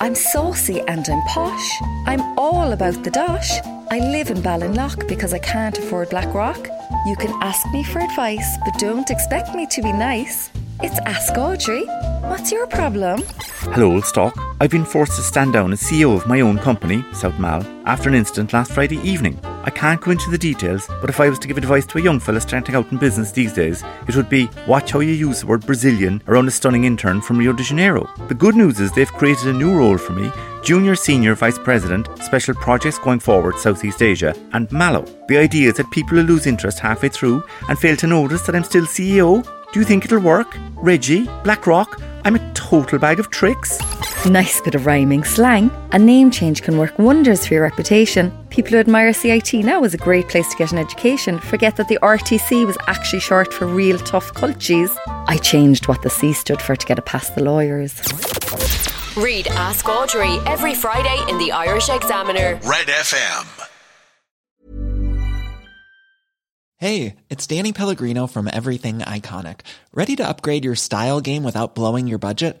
I'm saucy and I'm posh. I'm all about the dosh. I live in Ballinlough because I can't afford Blackrock. You can ask me for advice, but don't expect me to be nice. It's Ask Audrey. What's your problem? Hello, Old Stock. I've been forced to stand down as CEO of my own company, South Mal, after an incident last Friday evening. I can't go into the details, but if I was to give advice to a young fella starting out in business these days, it would be watch how you use the word Brazilian around a stunning intern from Rio de Janeiro. The good news is they've created a new role for me Junior Senior Vice President, Special Projects Going Forward Southeast Asia, and Mallow. The idea is that people will lose interest halfway through and fail to notice that I'm still CEO. Do you think it'll work? Reggie, BlackRock, I'm a total bag of tricks. Nice bit of rhyming slang. A name change can work wonders for your reputation. People who admire CIT now is a great place to get an education. Forget that the RTC was actually short for real tough cultures. I changed what the C stood for to get it past the lawyers. Read Ask Audrey every Friday in the Irish Examiner. Red FM. Hey, it's Danny Pellegrino from Everything Iconic. Ready to upgrade your style game without blowing your budget?